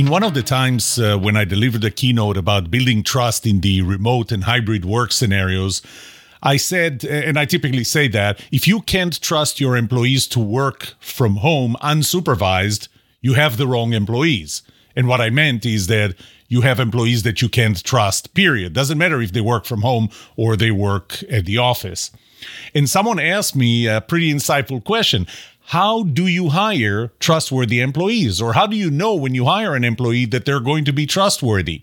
In one of the times uh, when I delivered a keynote about building trust in the remote and hybrid work scenarios, I said, and I typically say that if you can't trust your employees to work from home unsupervised, you have the wrong employees. And what I meant is that you have employees that you can't trust, period. Doesn't matter if they work from home or they work at the office. And someone asked me a pretty insightful question How do you hire trustworthy employees? Or how do you know when you hire an employee that they're going to be trustworthy?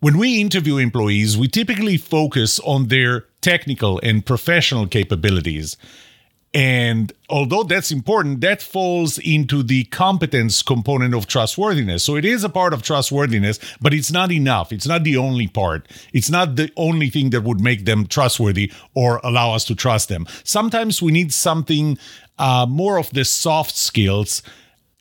When we interview employees, we typically focus on their technical and professional capabilities. And although that's important, that falls into the competence component of trustworthiness. So it is a part of trustworthiness, but it's not enough. It's not the only part. It's not the only thing that would make them trustworthy or allow us to trust them. Sometimes we need something uh, more of the soft skills,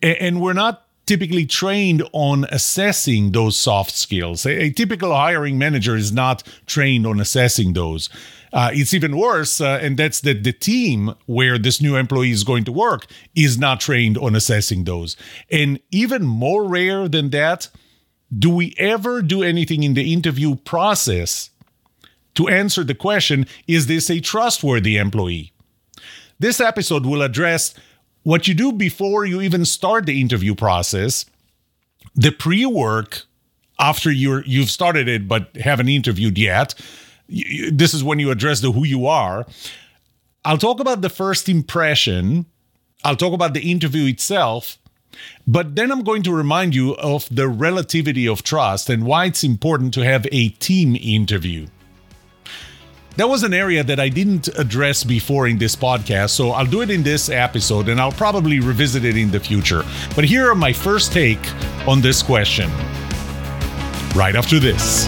and we're not typically trained on assessing those soft skills. A, a, typical hiring manager is not trained on assessing those. Uh, it's even worse, uh, and that's that the team where this new employee is going to work is not trained on assessing those. And even more rare than that, do we ever do anything in the interview process to answer the question is this a trustworthy employee? This episode will address what you do before you even start the interview process, the pre work after you're, you've started it but haven't interviewed yet this is when you address the who you are. I'll talk about the first impression. I'll talk about the interview itself. But then I'm going to remind you of the relativity of trust and why it's important to have a team interview. That was an area that I didn't address before in this podcast, so I'll do it in this episode and I'll probably revisit it in the future. But here are my first take on this question. Right after this.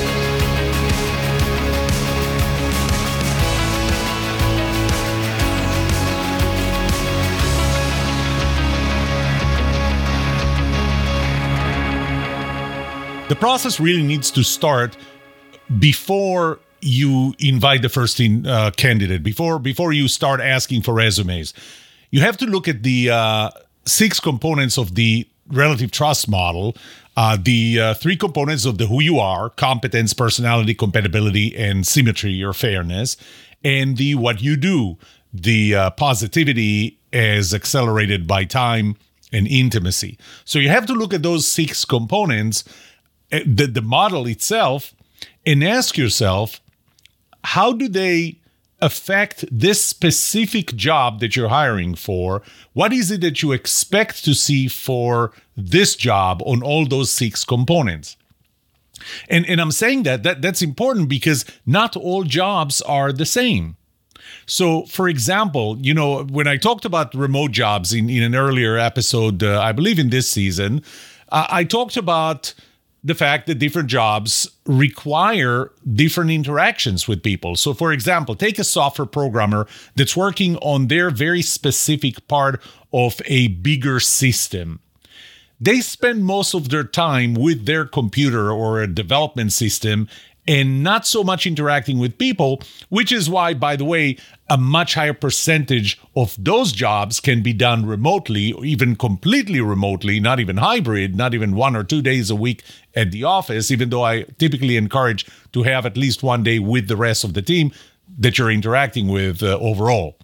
The process really needs to start before you invite the first in, uh, candidate before before you start asking for resumes. You have to look at the uh, six components of the relative trust model uh, the uh, three components of the who you are competence personality compatibility and symmetry or fairness and the what you do the uh, positivity as accelerated by time and intimacy. So you have to look at those six components the, the model itself and ask yourself how do they affect this specific job that you're hiring for? What is it that you expect to see for this job on all those six components? And, and I'm saying that, that that's important because not all jobs are the same. So, for example, you know, when I talked about remote jobs in, in an earlier episode, uh, I believe in this season, uh, I talked about the fact that different jobs require different interactions with people. So, for example, take a software programmer that's working on their very specific part of a bigger system. They spend most of their time with their computer or a development system and not so much interacting with people, which is why, by the way, a much higher percentage of those jobs can be done remotely, even completely remotely, not even hybrid, not even one or two days a week at the office, even though I typically encourage to have at least one day with the rest of the team that you're interacting with uh, overall.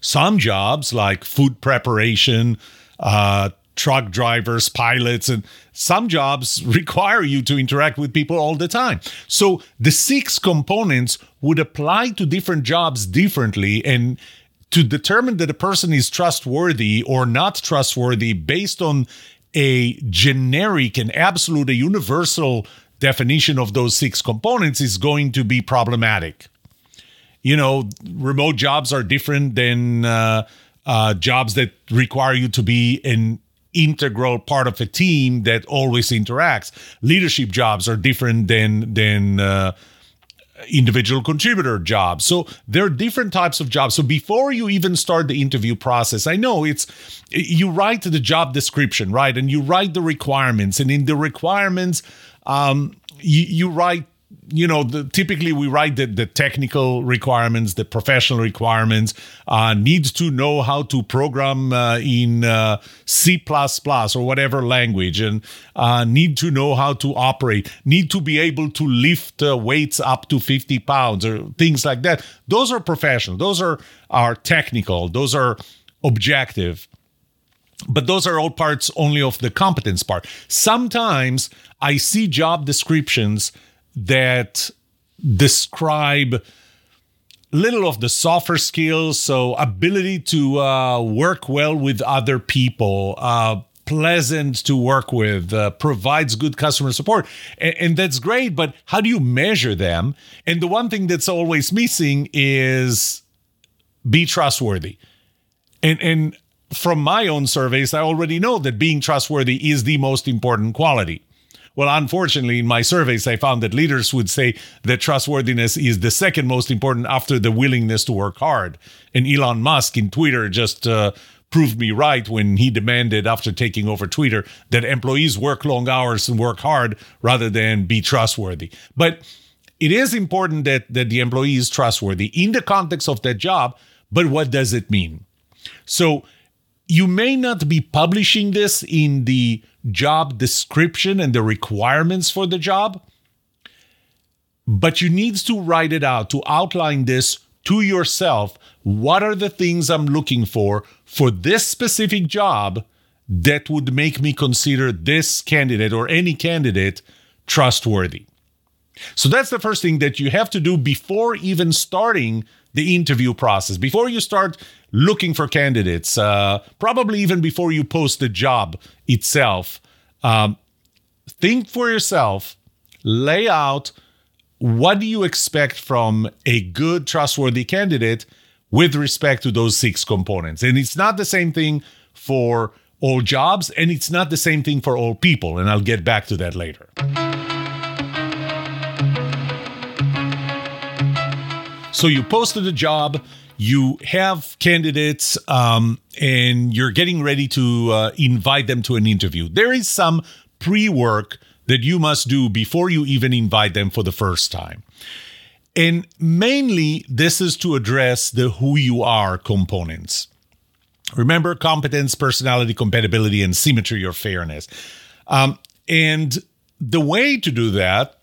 Some jobs like food preparation, uh, truck drivers, pilots, and some jobs require you to interact with people all the time. So the six components would apply to different jobs differently. And to determine that a person is trustworthy or not trustworthy based on a generic and absolute, a universal definition of those six components is going to be problematic. You know, remote jobs are different than uh, uh, jobs that require you to be an integral part of a team that always interacts. Leadership jobs are different than than uh, individual contributor jobs. So there are different types of jobs. So before you even start the interview process, I know it's you write the job description, right? And you write the requirements, and in the requirements, um, you, you write you know, the, typically we write the, the technical requirements, the professional requirements, uh, needs to know how to program uh, in uh, C or whatever language, and uh, need to know how to operate, need to be able to lift uh, weights up to 50 pounds or things like that. Those are professional, those are, are technical, those are objective. But those are all parts only of the competence part. Sometimes I see job descriptions that describe little of the softer skills so ability to uh, work well with other people uh, pleasant to work with uh, provides good customer support and, and, that's great but how do you measure them? And the one thing that's always missing is be trustworthy. And and from my own surveys i already know that being trustworthy is the most important quality well, unfortunately, in my surveys, I found that leaders would say that trustworthiness is the second most important after the willingness to work hard. And Elon Musk in Twitter just uh, proved me right when he demanded, after taking over Twitter, that employees work long hours and work hard rather than be trustworthy. But it is important that, that the employee is trustworthy in the context of that job. But what does it mean? So, you may not be publishing this in the job description and the requirements for the job, but you need to write it out to outline this to yourself. What are the things I'm looking for for this specific job that would make me consider this candidate or any candidate trustworthy? So that's the first thing that you have to do before even starting the interview process, before you start looking for candidates, uh, probably even before you post the job itself. Um, think for yourself, lay out what do you expect from a good, trustworthy candidate with respect to those six components. And it's not the same thing for all jobs, and it's not the same thing for all people. And I'll get back to that later. So you posted a job, you have candidates, um, and you're getting ready to uh, invite them to an interview. There is some pre work that you must do before you even invite them for the first time. And mainly, this is to address the who you are components. Remember competence, personality, compatibility, and symmetry or fairness. Um, and the way to do that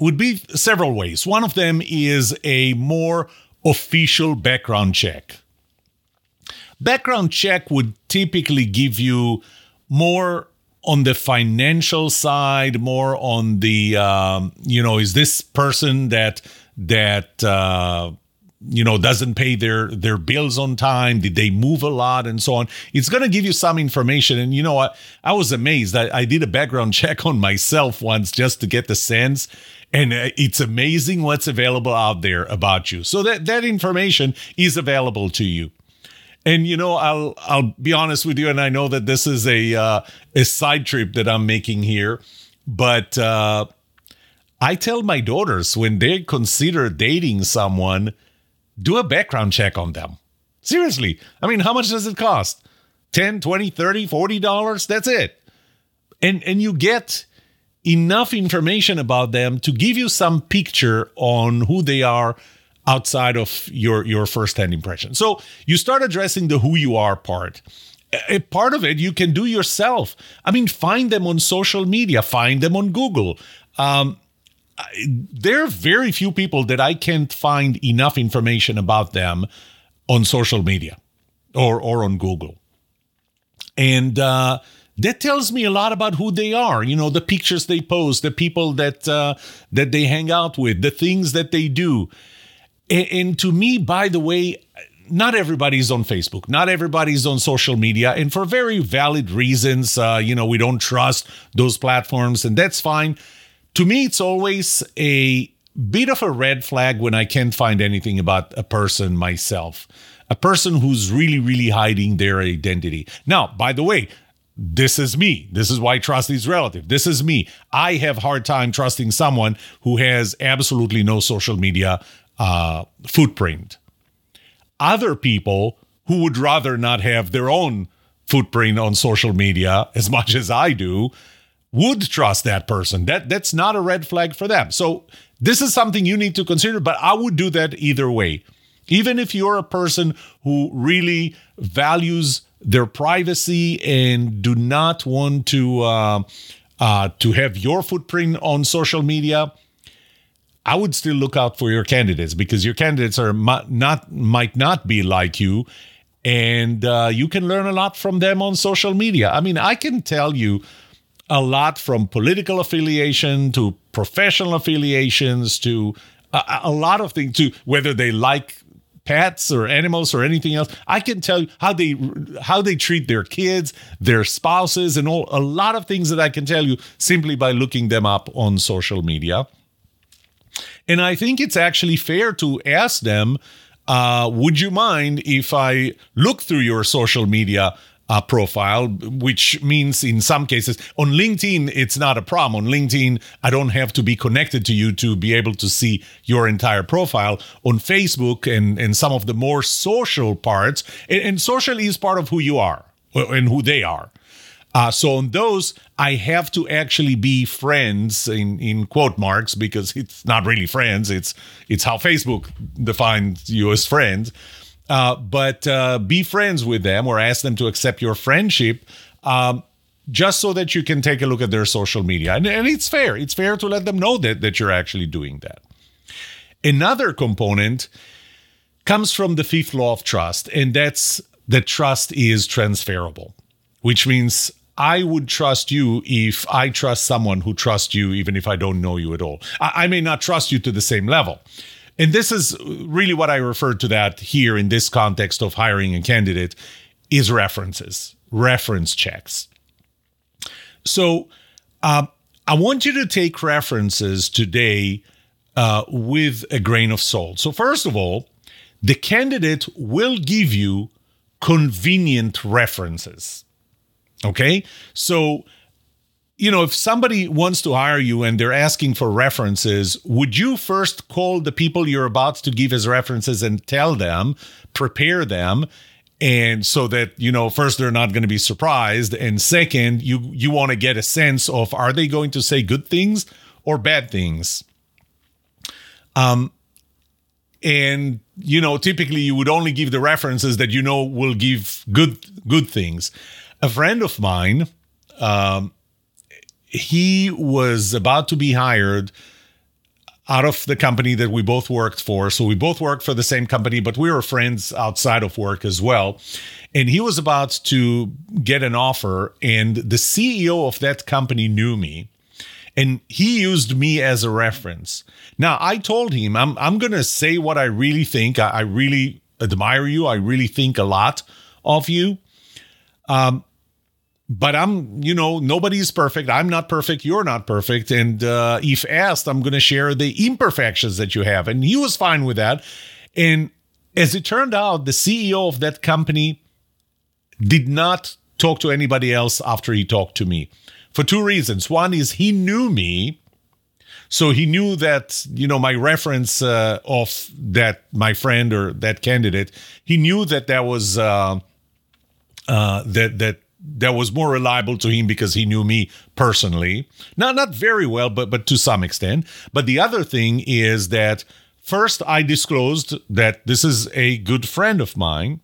would be several ways. One of them is a more official background check. Background check would typically give you more on the financial side, more on the um, you know, is this person that that uh, you know doesn't pay their their bills on time? Did they move a lot? And so on. It's going to give you some information. And you know what? I was amazed. I, I did a background check on myself once just to get the sense and uh, it's amazing what's available out there about you so that that information is available to you and you know i'll i'll be honest with you and i know that this is a uh, a side trip that i'm making here but uh I tell my daughters when they consider dating someone do a background check on them. Seriously. I mean, how much does it cost? 10, 20, 30, 40 dollars? That's it. And and you get enough information about them to give you some picture on who they are outside of your your first-hand impression. So, you start addressing the who you are part. A part of it you can do yourself. I mean, find them on social media, find them on Google. Um, there are very few people that I can't find enough information about them on social media or or on Google. And uh, that tells me a lot about who they are. You know, the pictures they post, the people that uh, that they hang out with, the things that they do. And, and to me, by the way, not everybody's on Facebook. Not everybody's on social media, and for very valid reasons. Uh, you know, we don't trust those platforms, and that's fine to me, it's always a bit of a red flag when I can't find anything about a person myself, a person who's really, really hiding their identity. Now, by the way, this is me. This is why trust is relative. This is me. I have hard time trusting someone who has absolutely no social media uh, footprint. Other people who would rather not have their own footprint on social media as much as I do would trust that person. That that's not a red flag for them. So this is something you need to consider, but I would do that either way. Even if you're a person who really values their privacy and do not want to uh, uh, to have your footprint on social media, I would still look out for your candidates because your candidates are not might not be like you, and uh, you can learn a lot from them on social media. I mean, I can tell you a lot from political affiliation to professional affiliations to a, a lot of things to whether they like pets or animals or anything else. I can tell you how they how they treat their kids, their spouses, and all a lot of things that I can tell you simply by looking them up on social media. And I think it's actually fair to ask them, uh, would you mind if I look through your social media uh, profile, which means in some cases on LinkedIn, it's not a problem. On LinkedIn, I don't have to be connected to you to be able to see your entire profile. On Facebook and, and some of the more social parts, and, and social is part of who you are and who they are. Uh, so on those, I have to actually be friends in, in quote marks because it's not really friends. It's it's how Facebook defines you as friends. Uh, but uh, be friends with them or ask them to accept your friendship um, just so that you can take a look at their social media. And, and it's fair. It's fair to let them know that, that you're actually doing that. Another component comes from the fifth law of trust, and that's that trust is transferable, which means I would trust you if I trust someone who trusts you, even if I don't know you at all. I, I may not trust you to the same level, and this is really what I refer to that here in this context of hiring a candidate is references, reference checks. So uh, I want you to take references today uh, with a grain of salt. So, first of all, the candidate will give you convenient references. Okay. So you know, if somebody wants to hire you and they're asking for references, would you first call the people you're about to give as references and tell them, prepare them, and so that you know first they're not going to be surprised and second you you want to get a sense of are they going to say good things or bad things? Um and you know typically you would only give the references that you know will give good good things. A friend of mine um he was about to be hired out of the company that we both worked for. So we both worked for the same company, but we were friends outside of work as well. And he was about to get an offer, and the CEO of that company knew me. And he used me as a reference. Now, I told him, I'm, I'm going to say what I really think. I, I, really admire you. I really think a lot of you. Um, but I'm, you know, nobody's perfect. I'm not perfect. You're not perfect. And uh, if asked, I'm going to share the imperfections that you have. And he was fine with that. And as it turned out, the CEO of that company did not talk to anybody else after he talked to me for two reasons. One is he knew me. So he knew that, you know, my reference uh, of that, my friend or that candidate, he knew that that was, uh, uh, that, that that was more reliable to him because he knew me personally. Not not very well, but but to some extent. But the other thing is that first I disclosed that this is a good friend of mine.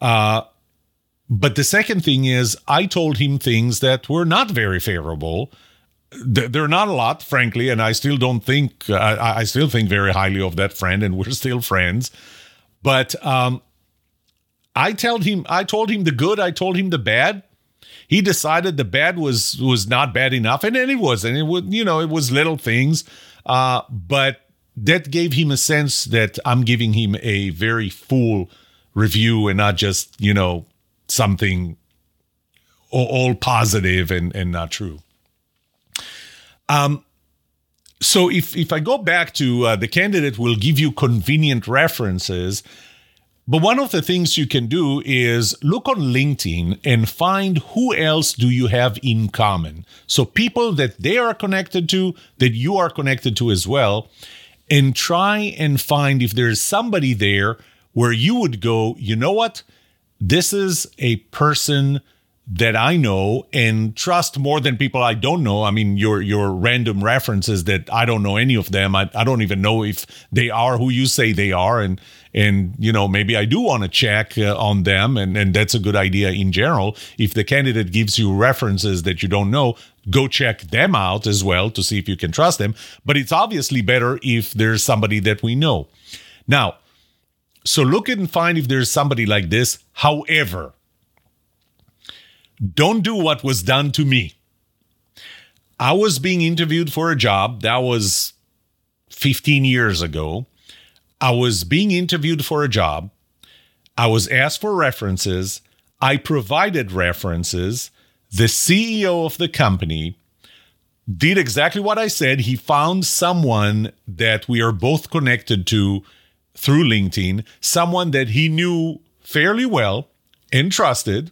Uh but the second thing is I told him things that were not very favorable. They're not a lot, frankly, and I still don't think I, I still think very highly of that friend, and we're still friends. But um, I told him I told him the good, I told him the bad. He decided the bad was was not bad enough, and then it was, and it was you know it was little things, uh, but that gave him a sense that I'm giving him a very full review and not just you know something all positive and and not true. Um, so if if I go back to uh, the candidate will give you convenient references, But one of the things you can do is look on LinkedIn and find who else do you have in common. So people that they are connected to, that you are connected to as well, and try and find if there's somebody there where you would go, you know what? This is a person that I know and trust more than people I don't know. I mean, your your random references that I don't know any of them. I, I don't even know if they are who you say they are, and and you know maybe I do want to check uh, on them, and and that's a good idea in general. If the candidate gives you references that you don't know, go check them out as well to see if you can trust them. But it's obviously better if there's somebody that we know. Now, so look and find if there's somebody like this. However don't do what was done to me. I was being interviewed for a job that was 15 years ago. I was being interviewed for a job. I was asked for references. I provided references. The CEO of the company did exactly what I said. He found someone that we are both connected to through LinkedIn, someone that he knew fairly well and trusted.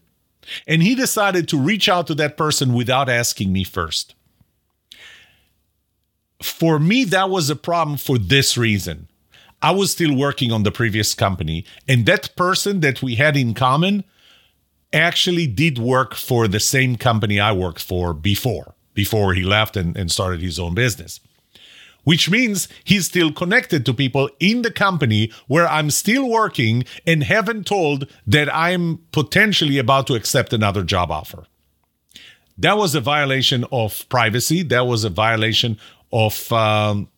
And he decided to reach out to that person without asking me first. For me, that was a problem for this reason. I was still working on the previous company, and that person that we had in common actually did work for the same company I worked for before, before he left and, and started his own business which means he's still connected to people in the company where I'm still working and haven't told that I'm potentially about to accept another job offer. That was a violation of privacy. That was a violation of um,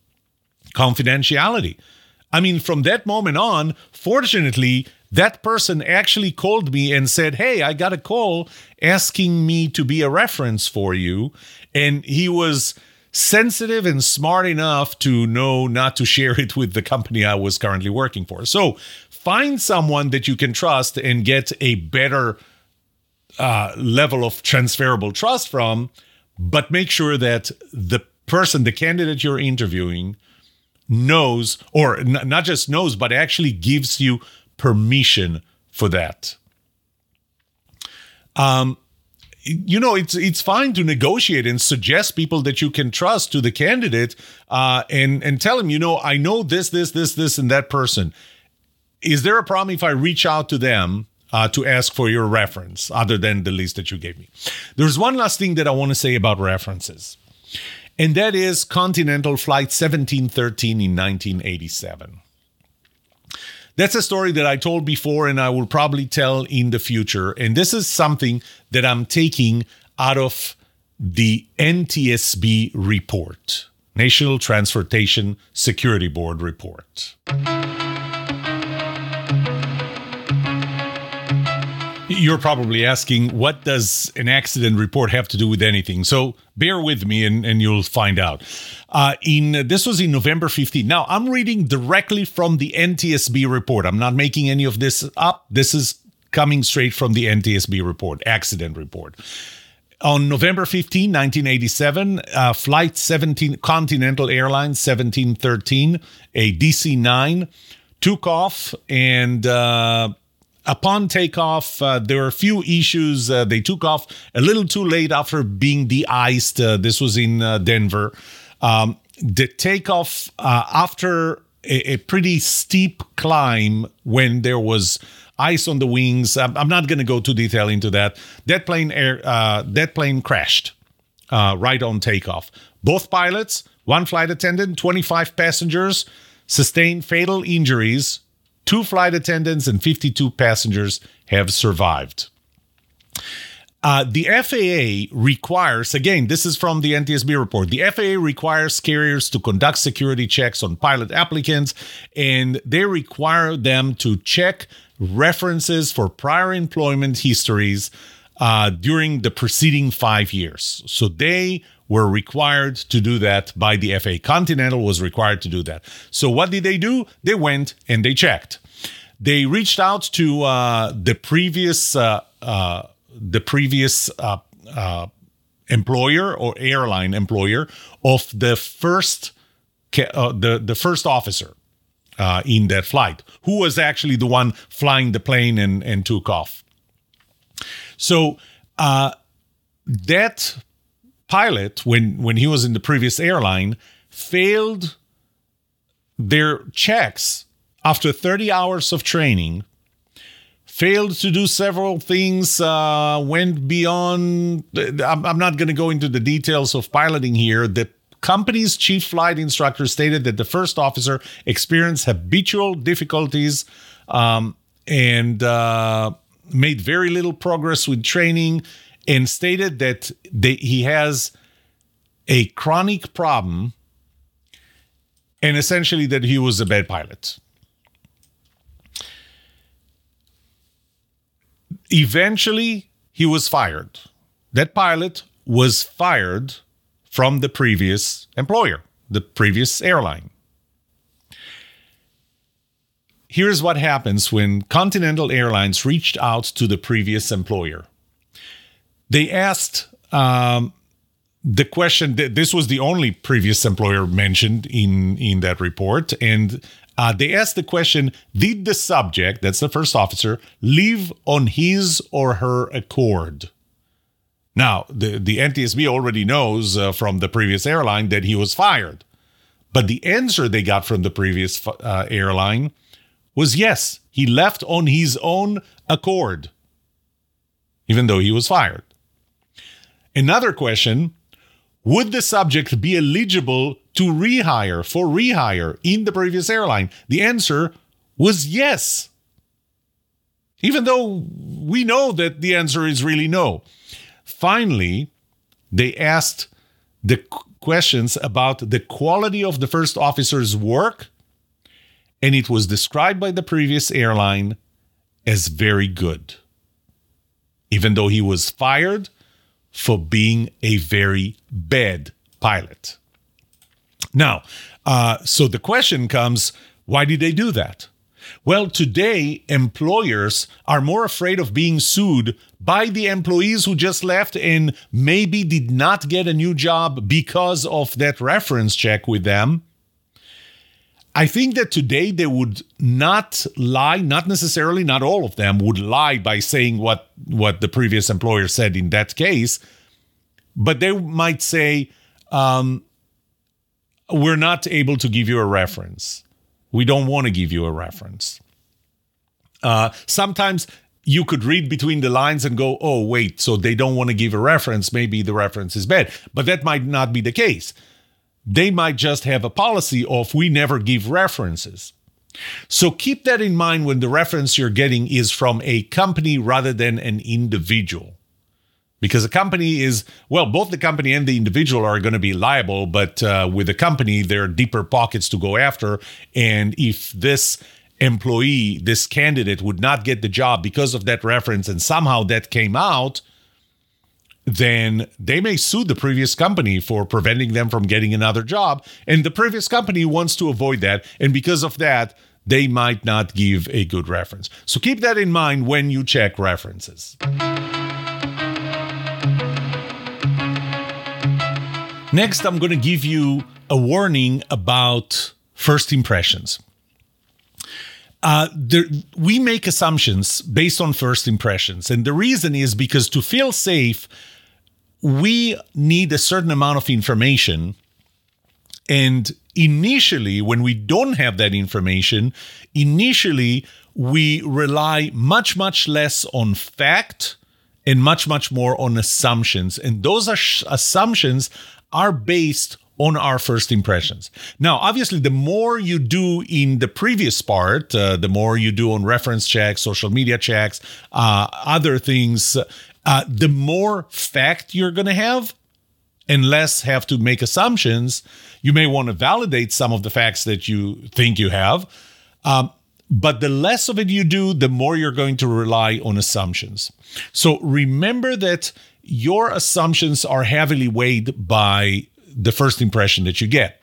confidentiality. I mean, from that moment on, fortunately, that person actually called me and said, Hey, I got a call asking me to be a reference for you. And he was sensitive and smart enough to know not to share it with the company I was currently working for. So find someone that you can trust and get a better uh, level of transferable trust from, but make sure that the person, the candidate you're interviewing, knows, or n- not just knows, but actually gives you permission for that. Um, you know it's it's fine to negotiate and suggest people that you can trust to the candidate uh, and and tell them you know I know this this this this and that person. Is there a problem if I reach out to them uh, to ask for your reference other than the list that you gave me? There's one last thing that I want to say about references, and that is Continental Flight 1713 in 1987. That's a story that I told before and I will probably tell in the future. And this is something that I'm taking out of the NTSB report, National Transportation Security Board report. You're probably asking, what does an accident report have to do with anything? So bear with me and, and you'll find out. Uh, in this was in November 15. Now I'm reading directly from the NTSB report. I'm not making any of this up. This is coming straight from the NTSB report, accident report. On November 15, 1987, uh, Flight 17, Continental Airlines 1713, a DC 9, took off and uh, upon takeoff, uh, there were a few issues. Uh, they took off a little too late after being de-iced. Uh, this was in uh, Denver. Um, the takeoff uh, after a, a, pretty steep climb when there was ice on the wings. I'm, I'm not going to go too detail into that. That plane air, uh, that plane crashed right on takeoff. Both pilots, one flight attendant, 25 passengers sustained fatal injuries Two flight attendants and 52 passengers have survived. Uh, the FAA requires, again, this is from the NTSB report, the FAA requires carriers to conduct security checks on pilot applicants, and they require them to check references for prior employment histories uh, during the preceding five years. So they were required to do that by the FAA. Continental was required to do that. So what did they do? They went and they checked. They reached out to uh, the previous uh, uh, the previous uh, uh, employer or airline employer of the first uh, the the first officer in that flight, who was actually the one flying the plane and, and took off. So uh, that pilot, when when he was in the previous airline, failed their checks after 30 hours of training failed to do several things, uh, went beyond. I'm, I'm not going to go into the details of piloting here. The company's chief flight instructor stated that the first officer experienced habitual difficulties um, and uh, made very little progress with training and stated that they, he has a chronic problem and essentially that he was a bad pilot. Eventually, he was fired. That pilot was fired from the previous employer, the previous airline. Here's what happens when Continental Airlines reached out to the previous employer. They asked um, the question this was the only previous employer mentioned in in that report and uh, they asked the question Did the subject, that's the first officer, leave on his or her accord? Now, the, the NTSB already knows uh, from the previous airline that he was fired. But the answer they got from the previous uh, airline was yes, he left on his own accord, even though he was fired. Another question would the subject be eligible to rehire for rehire in the previous airline? The answer was yes. Even though we know that the answer is really no. Finally, they asked the questions about the quality of the first officer's work, and it was described by the previous airline as very good. Even though he was fired for being a very bad pilot. Now, uh, so the question comes why did they do that? Well, today, employers are more afraid of being sued by the employees who just left and maybe did not get a new job because of that reference check with them. I think that today they would not lie, not necessarily, not all of them would lie by saying what, what the previous employer said in that case, but they might say, um, we're not able to give you a reference. We don't want to give you a reference. Uh, sometimes you could read between the lines and go, oh, wait, so they don't want to give a reference. Maybe the reference is bad. But that might not be the case. They might just have a policy of we never give references. So keep that in mind when the reference you're getting is from a company rather than an individual because a company is well both the company and the individual are going to be liable but uh, with the company there are deeper pockets to go after and if this employee this candidate would not get the job because of that reference and somehow that came out then they may sue the previous company for preventing them from getting another job and the previous company wants to avoid that and because of that they might not give a good reference so keep that in mind when you check references Next, I'm going to give you a warning about first impressions. Uh, there, we make assumptions based on first impressions. And the reason is because to feel safe, we need a certain amount of information. And initially, when we don't have that information, initially we rely much, much less on fact and much, much more on assumptions. And those assumptions are based on our first impressions. Now, obviously, the more you do in the previous part, uh, the more you do on reference checks, social media checks, uh, other things, uh, the more fact you're going to have and less have to make assumptions. You may want to validate some of the facts that you think you have. Um, but the less of it you do, the more you're going to rely on assumptions. So remember that your assumptions are heavily weighed by the first impression that you get.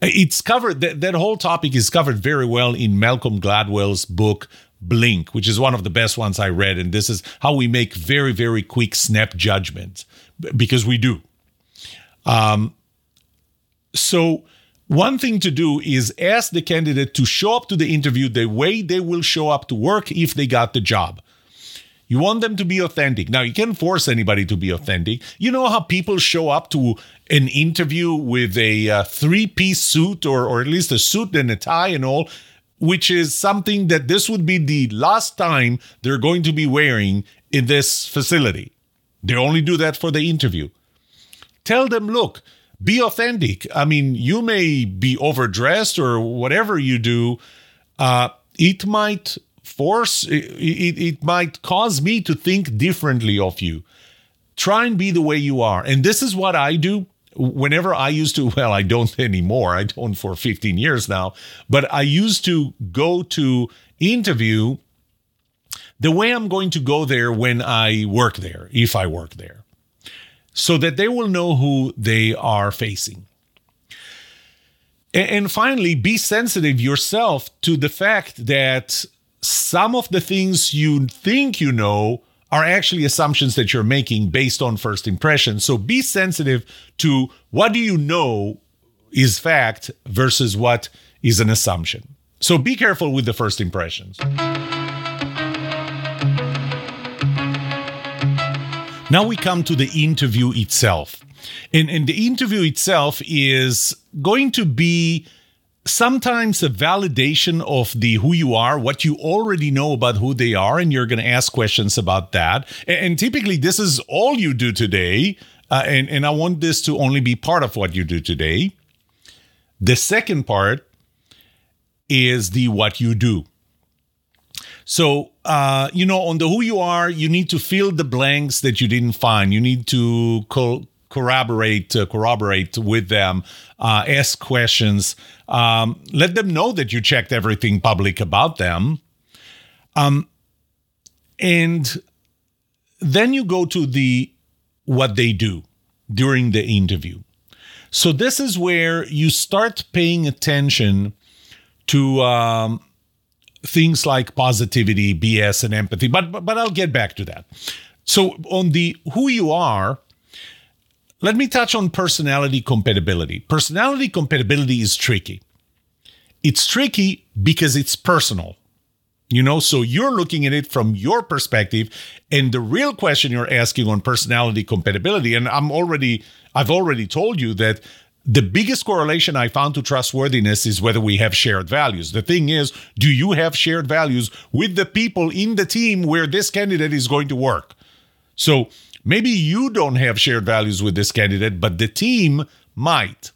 It's covered, that, that whole topic is covered very well in Malcolm Gladwell's book, Blink, which is one of the best ones I read. And this is how we make very, very quick snap judgments because we do. Um, so one thing to do is ask the candidate to show up to the interview the way they will show up to work if they got the job. You want them to be authentic. Now, you can't force anybody to be authentic. You know how people show up to an interview with a uh, three piece suit or, or at least a suit and a tie and all, which is something that this would be the last time they're going to be wearing in this facility. They only do that for the interview. Tell them, look, be authentic. I mean, you may be overdressed or whatever you do. Uh, it might force, it, it, it might cause me to think differently of you. Try and be the way you are. And this is what I do whenever I used to, well, I don't anymore. I don't for 15 years now, but I used to go to interview the way I'm going to go there when I work there, if I work there so that they will know who they are facing. And finally, be sensitive yourself to the fact that some of the things you think you know are actually assumptions that you're making based on first impressions. So be sensitive to what do you know is fact versus what is an assumption. So be careful with the first impressions. Now we come to the interview itself. And, and the interview itself is going to be sometimes a validation of the who you are what you already know about who they are and you're going to ask questions about that. And, typically this is all you do today uh, and, and i want this to only be part of what you do today. The second part is the what you do. So, uh, you know, on the who you are, you need to fill the blanks that you didn't find. You need to co- corroborate, uh, corroborate with them, uh, ask questions, um, let them know that you checked everything public about them. Um, and then you go to the what they do during the interview. So this is where you start paying attention to um, things like positivity, BS, and empathy. But, but but I'll get back to that. So on the who you are, let me touch on personality compatibility. Personality compatibility is tricky. It's tricky because it's personal. You know, so you're looking at it from your perspective. And the real question you're asking on personality compatibility, and I'm already, I've already told you that the biggest correlation I found to trustworthiness is whether we have shared values. The thing is, do you have shared values with the people in the team where this candidate is going to work? So maybe you don't have shared values with this candidate, but the team might.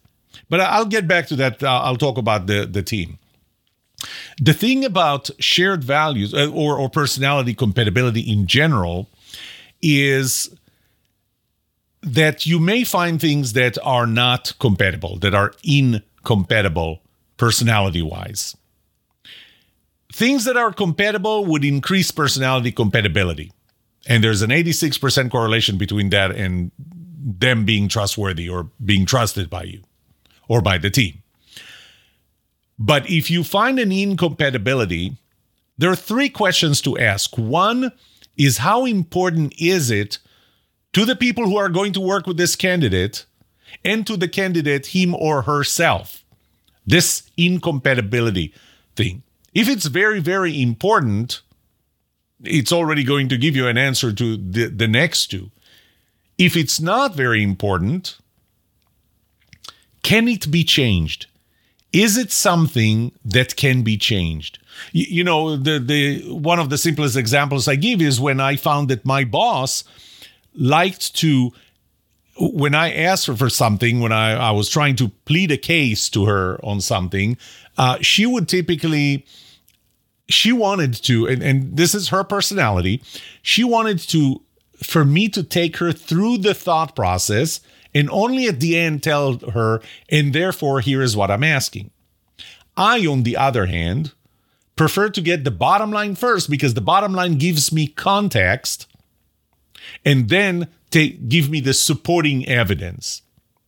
But I'll get back to that. Uh, I'll talk about the, the team. The thing about shared values uh, or, or personality compatibility in general is that you may find things that are not compatible, that are incompatible personality wise. Things that are compatible would increase personality compatibility. And there's an 86% correlation between that and them being trustworthy or being trusted by you or by the team. But if you find an incompatibility, there are three questions to ask. One is how important is it to the people who are going to work with this candidate and to the candidate, him or herself. This incompatibility thing. If it's very, very important, it's already going to give you an answer to the, the next two. If it's not very important, can it be changed? Is it something that can be changed? You, you know, the the one of the simplest examples I give is when I found that my boss liked to when I asked her for something, when I, I was trying to plead a case to her on something, uh, she would typically, she wanted to, and, and this is her personality, she wanted to, for me to take her through the thought process and only at the end tell her, and therefore, here is what I'm asking. I, on the other hand, prefer to get the bottom line first because the bottom line gives me context and then take give me the supporting evidence.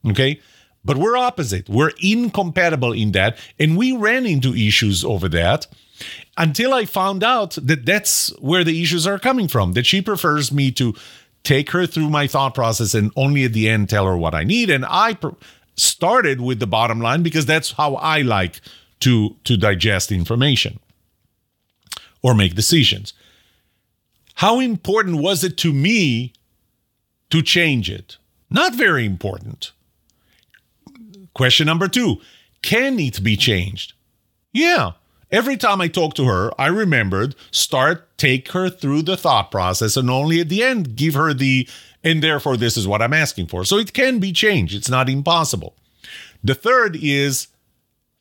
Okay? But we're opposite. We're incompatible in that. And we ran into issues over that until I found out that that's where the issues are coming from. That she prefers me to take her through my thought process and only at the end tell her what I need. And I started with the bottom line because that's how I like to to digest information or make decisions. How important was it to me to change it? Not very important. Question number two Can it be changed? Yeah. Every time I talk to her, I remembered start, take her through the thought process, and only at the end give her the, and therefore this is what I'm asking for. So it can be changed. It's not impossible. The third is,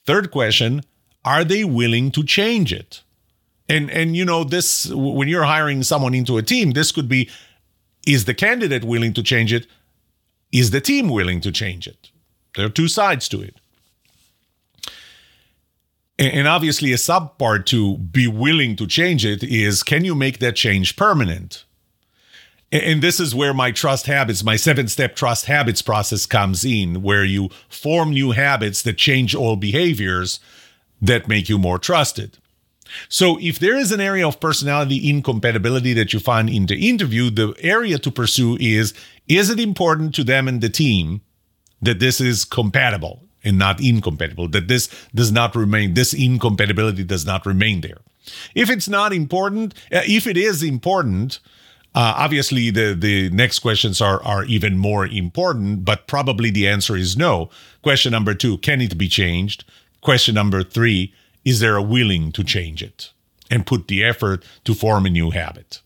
third question, are they willing to change it? And and you know this when you're hiring someone into a team, this could be is the candidate willing to change it? Is the team willing to change it? There are two sides to it. And obviously, a sub part to be willing to change it is can you make that change permanent? And this is where my trust habits, my seven step trust habits process comes in, where you form new habits that change all behaviors that make you more trusted. So, if there is an area of personality incompatibility that you find in the interview, the area to pursue is is it important to them and the team that this is compatible and not incompatible, that this does not remain, this incompatibility does not remain there? If it's not important, uh, if it is important, uh, obviously the the next questions are are even more important, but probably the answer is no. Question number two: Can it be changed? Question number three: is there a willing to change it and put the effort to form a new habit?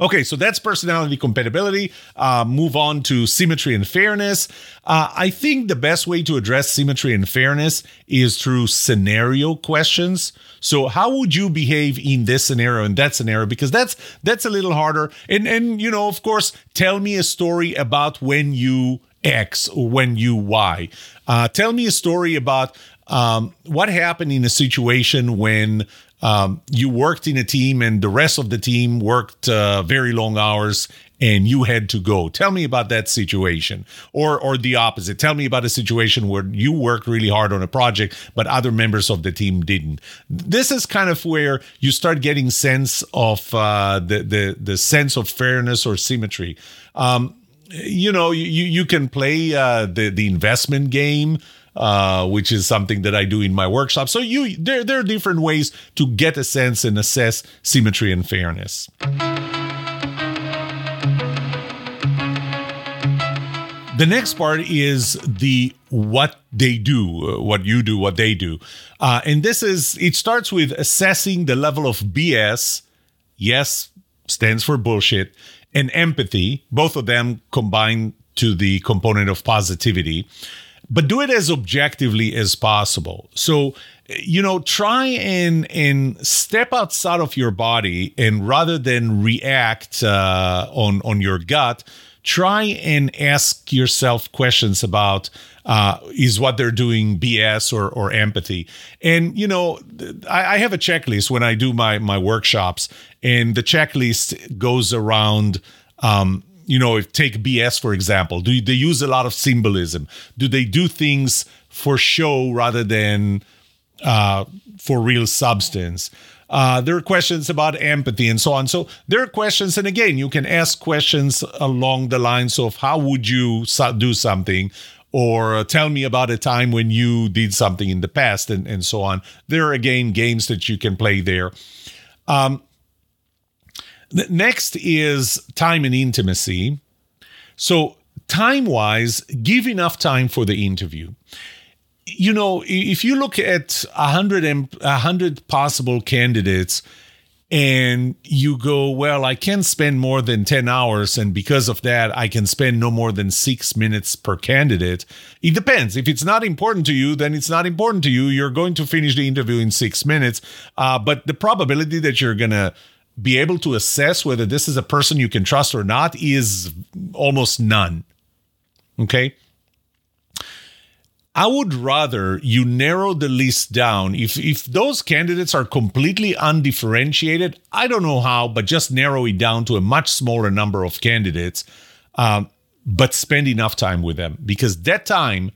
Okay, so that's personality compatibility. Uh, move on to symmetry and fairness. Uh, I think the best way to address symmetry and fairness is through scenario questions. So, how would you behave in this scenario and that scenario? Because that's that's a little harder. And and you know, of course, tell me a story about when you X or when you Y. Uh, tell me a story about um, what happened in a situation when um, you worked in a team and the rest of the team worked uh, very long hours and you had to go. Tell me about that situation or or the opposite. Tell me about a situation where you worked really hard on a project but other members of the team didn't. This is kind of where you start getting sense of uh, the the the sense of fairness or symmetry. Um, you know you you can play uh, the the investment game uh, which is something that I do in my workshop. So you there there are different ways to get a sense and assess symmetry and fairness. The next part is the what they do, uh, what you do, what they do. Uh, and this is, it starts with assessing the level of BS. Yes stands for bullshit. And empathy, both of them combine to the component of positivity but do it as objectively as possible. So, you know, try and and step outside of your body, and rather than react uh, on on your gut, try and ask yourself questions about uh, is what they're doing BS or or empathy. And you know, I, I have a checklist when I do my my workshops, and the checklist goes around. Um, you know, take BS for example, do they use a lot of symbolism? Do they do things for show rather than uh, for real substance? Uh, there are questions about empathy and so on. So there are questions, and again, you can ask questions along the lines of how would you do something, or tell me about a time when you did something in the past, and, and so on. There are again games that you can play there. Um, Next is time and intimacy. So, time wise, give enough time for the interview. You know, if you look at a hundred a hundred possible candidates, and you go, well, I can't spend more than 10 hours. And because of that, I can spend no more than six minutes per candidate. It depends. If it's not important to you, then it's not important to you. You're going to finish the interview in six minutes. Uh, but the probability that you're going to be able to assess whether this is a person you can trust or not is almost none. Okay. I would rather you narrow the list down. If if those candidates are completely undifferentiated, I don't know how, but just narrow it down to a much smaller number of candidates, um, but spend enough time with them because that time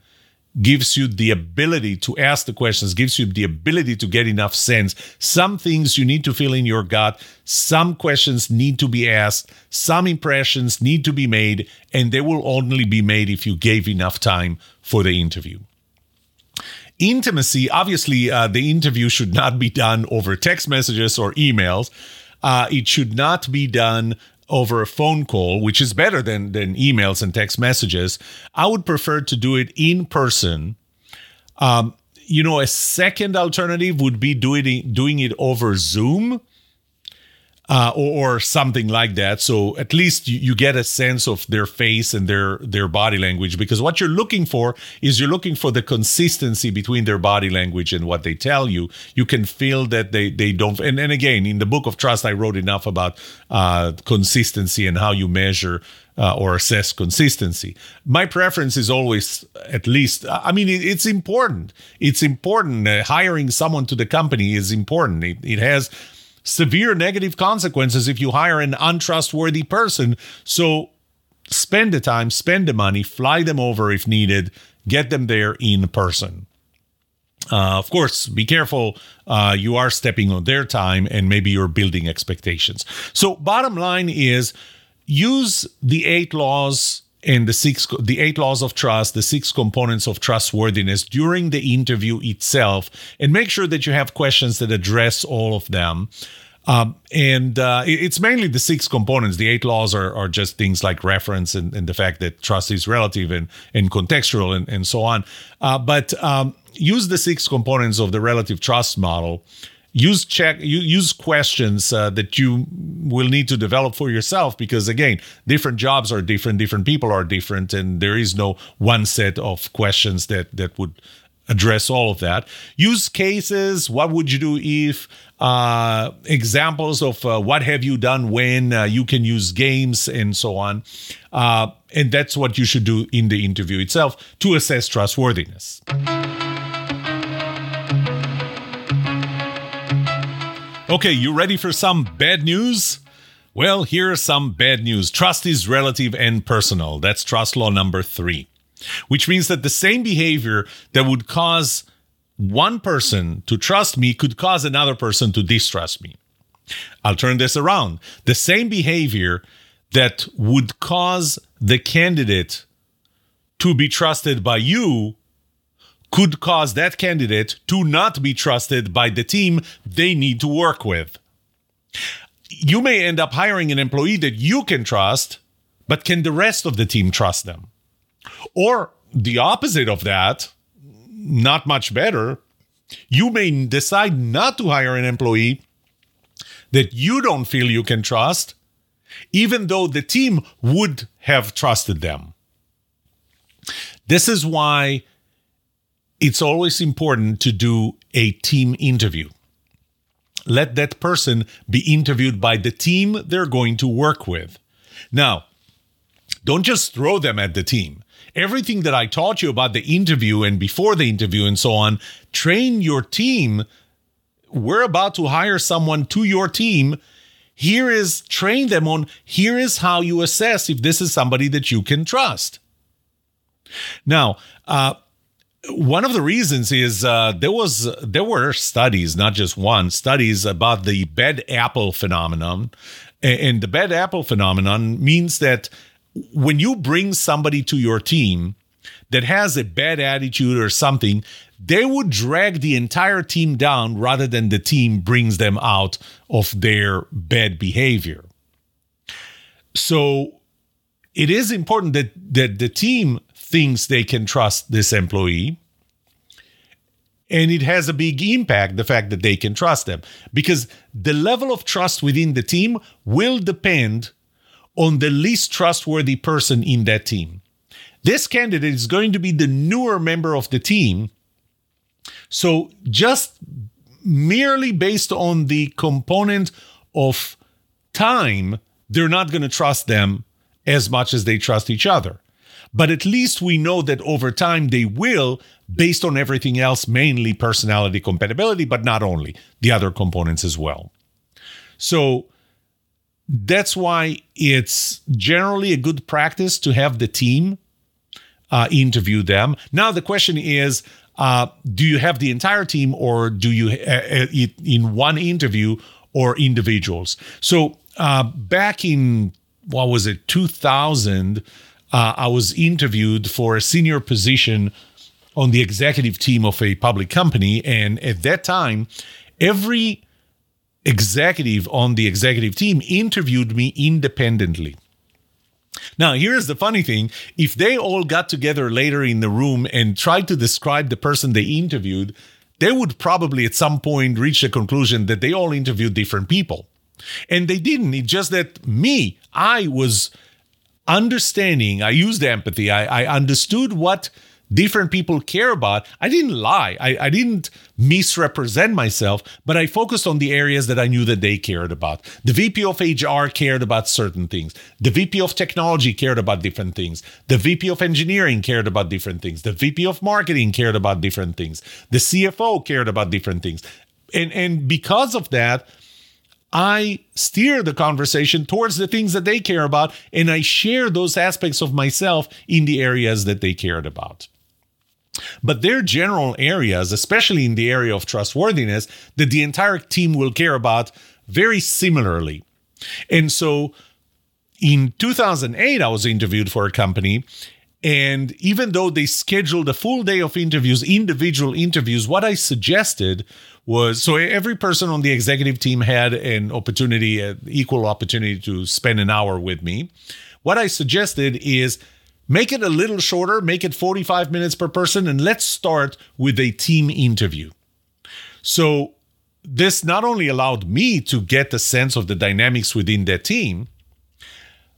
gives you the ability to ask the questions, gives you the ability to get enough sense. Some things you need to feel in your gut, some questions need to be asked, some impressions need to be made, and they will only be made if you gave enough time for the interview. Intimacy, obviously, uh, the interview should not be done over text messages or emails. Uh, it should not be done over a phone call, which is better than than emails and text messages. I would prefer to do it in person. Um, you know, a second alternative would be doing it, doing it over Zoom uh, or, or, something like that. So at least you, you, get a sense of their face and their their body language because what you're looking for is you're looking for the consistency between their body language and what they tell you. You can feel that they they don't. And, and again, in the book of trust, I wrote enough about uh, consistency and how you measure. Uh, or assess consistency. My preference is always, at least, I mean, it, it's important. It's important. Uh, hiring someone to the company is important. It, it has severe negative consequences if you hire an untrustworthy person. So spend the time, spend the money, fly them over if needed, get them there in person. Uh, of course, be careful. Uh, you are stepping on their time and maybe you're building expectations. So, bottom line is use the eight laws and the six the eight laws of trust the six components of trustworthiness during the interview itself and make sure that you have questions that address all of them um, and uh, it's mainly the six components. The eight laws are, are just things like reference and, and the fact that trust is relative and, and contextual and, and so on. Uh, but um, use the six components of the relative trust model use check use questions uh, that you will need to develop for yourself because again different jobs are different different people are different and there is no one set of questions that that would address all of that. Use cases what would you do if uh, examples of uh, what have you done when uh, you can use games and so on. Uh, and that's what you should do in the interview itself to assess trustworthiness Okay, you ready for some bad news? Well, here's some bad news. Trust is relative and personal. That's trust law number three, which means that the same behavior that would cause one person to trust me could cause another person to distrust me. I'll turn this around. The same behavior that would cause the candidate to be trusted by you could cause that candidate to not be trusted by the team they need to work with. You may end up hiring an employee that you can trust, but can the rest of the team trust them? Or the opposite of that, not much better, you may decide not to hire an employee that you don't feel you can trust, even though the team would have trusted them. This is why it's always important to do a team interview. Let that person be interviewed by the team they're going to work with. Now, don't just throw them at the team. Everything that I taught you about the interview and before the interview and so on, train your team. We're about to hire someone to your team. Here is train them on here is how you assess if this is somebody that you can trust. Now, uh, one of the reasons is uh, there was there were studies, not just one, studies about the bad apple phenomenon, and the bad apple phenomenon means that when you bring somebody to your team that has a bad attitude or something, they would drag the entire team down rather than the team brings them out of their bad behavior. So it is important that that the team thinks they can trust this employee. And it has a big impact, the fact that they can trust them, because the level of trust within the team will depend on the least trustworthy person in that team. This candidate is going to be the newer member of the team. So, just merely based on the component of time, they're not going to trust them as much as they trust each other. But at least we know that over time they will, based on everything else, mainly personality compatibility, but not only, the other components as well. So that's why it's generally a good practice to have the team uh, interview them. Now the question is, uh, do you have the entire team, or do you uh, uh in one interview or individuals? So uh, back in what was it, 2000, uh, I was interviewed for a senior position on the executive team of a public company, and at that time, every executive on the executive team interviewed me independently. Now, here's the funny thing if they all got together later in the room and tried to describe the person they interviewed, they would probably at some point reach the conclusion that they all interviewed different people. And they didn't. It's just that me, I was understanding, I used empathy, I, I understood what different people care about. I didn't lie. I, I didn't misrepresent myself, but I focused on the areas that I knew that they cared about. The VP of HR cared about certain things. The VP of technology cared about different things. The VP of engineering cared about different things. The VP of marketing cared about different things. The CFO cared about different things. And, and because of that, I steer the conversation towards the things that they care about, and I share those aspects of myself in the areas that they cared about. But there are general areas, especially in the area of trustworthiness, that the entire team will care about very similarly. And so in 2008, I was interviewed for a company. And even though they scheduled a full day of interviews, individual interviews, what I suggested was so every person on the executive team had an opportunity, an equal opportunity to spend an hour with me. What I suggested is Make it a little shorter, make it 45 minutes per person, and let's start with a team interview. So, this not only allowed me to get a sense of the dynamics within that team,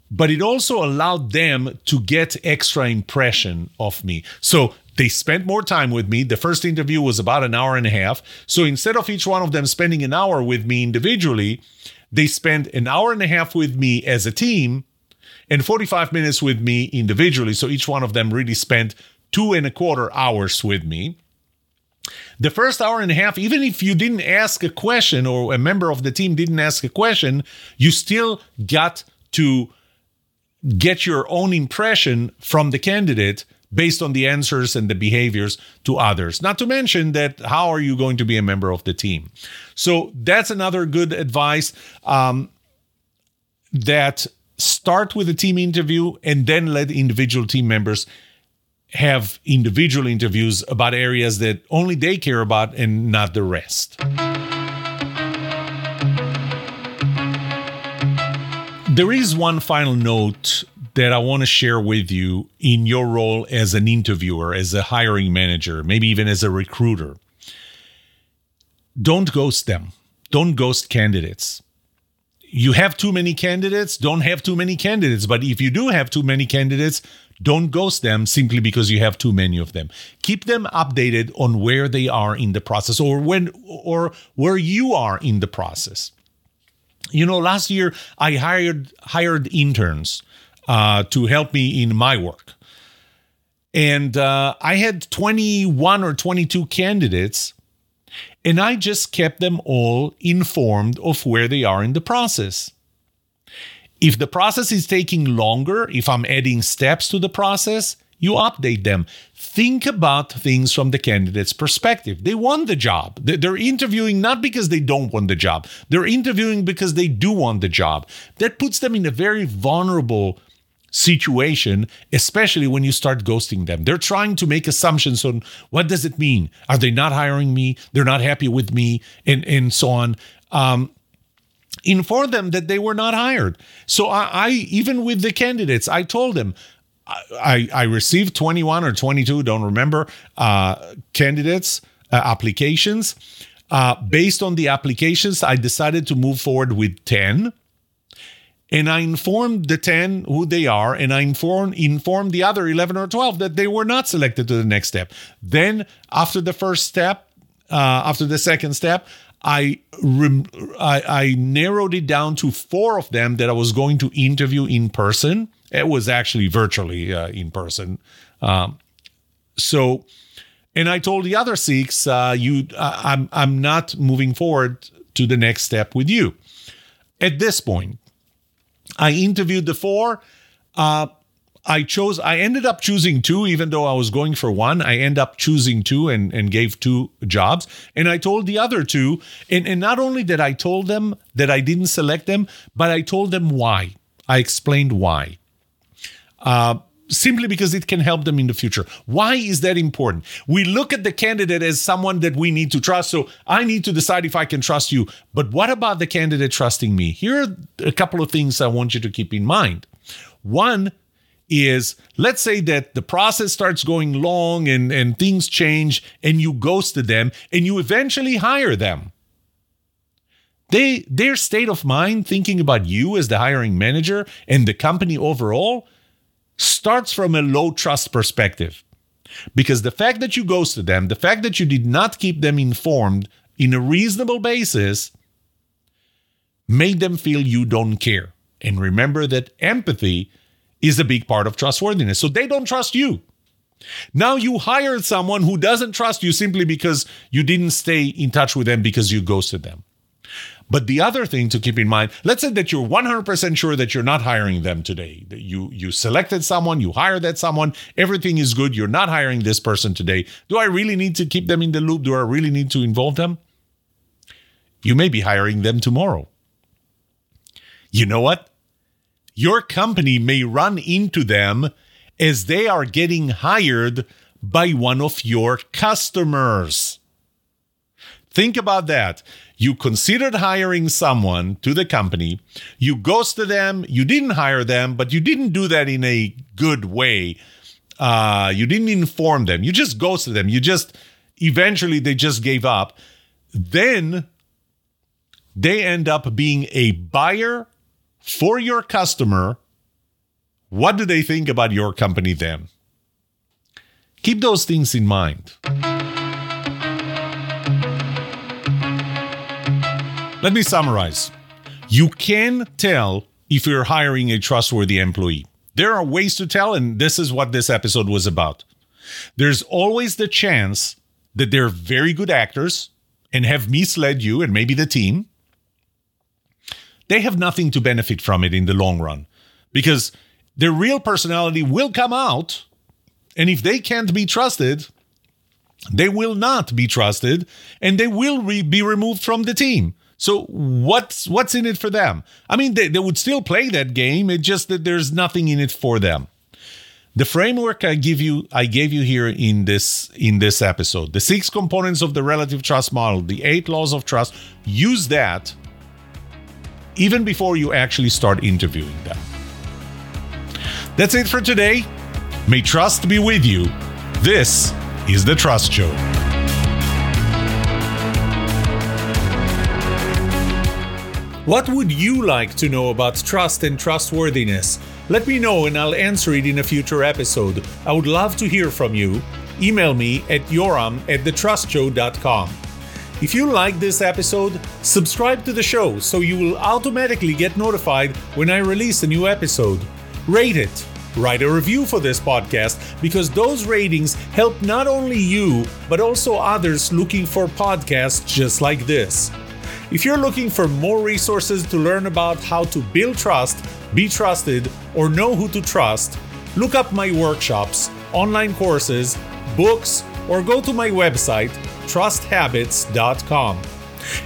but it also allowed them to get extra impression of me. So they spent more time with me. The first interview was about an hour and a half. So instead of each one of them spending an hour with me individually, they spent an hour and a half with me as a team and 45 minutes with me individually. So each one of them really spent two and a quarter hours with me. The first hour and a half, even if you didn't ask a question or a member of the team didn't ask a question, you still got to get your own impression from the candidate based on the answers and the behaviors to others. Not to mention that how are you going to be a member of the team? So that's another good advice um, that start with a team interview and then let individual team members have individual interviews about areas that only they care about and not the rest. There is one final note that I want to share with you in your role as an interviewer, as a hiring manager, maybe even as a recruiter. Don't ghost them. Don't ghost candidates you have too many candidates, don't have too many candidates. But if you do have too many candidates, don't ghost them simply because you have too many of them. Keep them updated on where they are in the process or when or where you are in the process. You know, last year I hired hired interns uh, to help me in my work. And uh, I had 21 or 22 candidates and I just kept them all informed of where they are in the process. If the process is taking longer, if I'm adding steps to the process, you update them. Think about things from the candidate's perspective. They want the job. They're interviewing not because they don't want the job, they're interviewing because they do want the job. That puts them in a very vulnerable situation, especially when you start ghosting them. They're trying to make assumptions on what does it mean? Are they not hiring me? They're not happy with me, and and so on. Um, inform them that they were not hired. So I, I even with the candidates, I told them. I, I received 21 or 22, don't remember, uh, candidates, uh, applications. Uh, based on the applications, I decided to move forward with 10 and I informed the 10 who they are, and I informed, informed the other 11 or 12 that they were not selected to the next step. Then, after the first step, uh, after the second step, I, rem- I, I narrowed it down to four of them that I was going to interview in person. It was actually virtually uh, in person. Um, so, and I told the other six, uh, you, I'm, I'm not moving forward to the next step with you. At this point, I interviewed the four. Uh, I chose, I ended up choosing two, even though I was going for one. I end up choosing two and, and gave two jobs. And I told the other two, and, and not only that I told them that I didn't select them, but I told them why. I explained why. Uh, simply because it can help them in the future. Why is that important? We look at the candidate as someone that we need to trust. So I need to decide if I can trust you. But what about the candidate trusting me? Here are a couple of things I want you to keep in mind. One is let's say that the process starts going long and, and things change and you ghosted them and you eventually hire them. They their state of mind thinking about you as the hiring manager and the company overall starts from a low trust perspective. Because the fact that you ghosted them, the fact that you did not keep them informed in a reasonable basis, made them feel you don't care. And remember that empathy is a big part of trustworthiness. So they don't trust you. Now you hired someone who doesn't trust you simply because you didn't stay in touch with them because you ghosted them. But the other thing to keep in mind, let's say that you're 100% sure that you're not hiring them today. You you selected someone, you hired that someone, everything is good, you're not hiring this person today. Do I really need to keep them in the loop? Do I really need to involve them? You may be hiring them tomorrow. You know what? Your company may run into them as they are getting hired by one of your customers. Think about that. You considered hiring someone to the company, you ghosted them, you didn't hire them, but you didn't do that in a good way. Uh, you didn't inform them, you just ghosted them. You just eventually they just gave up. Then they end up being a buyer for your customer. What do they think about your company then? Keep those things in mind. Let me summarize. You can tell if you're hiring a trustworthy employee. There are ways to tell, and this is what this episode was about. There's always the chance that they're very good actors and have misled you and maybe the team. They have nothing to benefit from it in the long run because their real personality will come out. And if they can't be trusted, they will not be trusted and they will re- be removed from the team. So what's what's in it for them? I mean, they, they would still play that game. It's just that there's nothing in it for them. The framework I give you, I gave you here in this in this episode, the six components of the relative trust model, the eight laws of trust. Use that even before you actually start interviewing them. That's it for today. May trust be with you. This is the Trust Show. What would you like to know about trust and trustworthiness? Let me know and I'll answer it in a future episode. I would love to hear from you. Email me at yoram at thetrustshow.com. If you like this episode, subscribe to the show so you will automatically get notified when I release a new episode. Rate it. Write a review for this podcast because those ratings help not only you, but also others looking for podcasts just like this. If you're looking for more resources to learn about how to build trust, be trusted, or know who to trust, look up my workshops, online courses, books, or go to my website, trusthabits.com.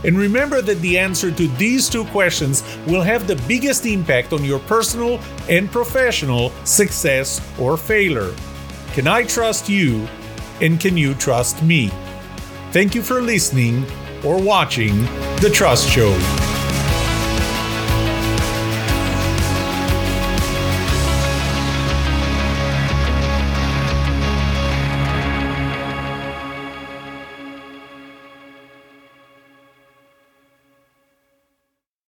And remember that the answer to these two questions will have the biggest impact on your personal and professional success or failure. Can I trust you? And can you trust me? Thank you for listening or watching The Trust Show.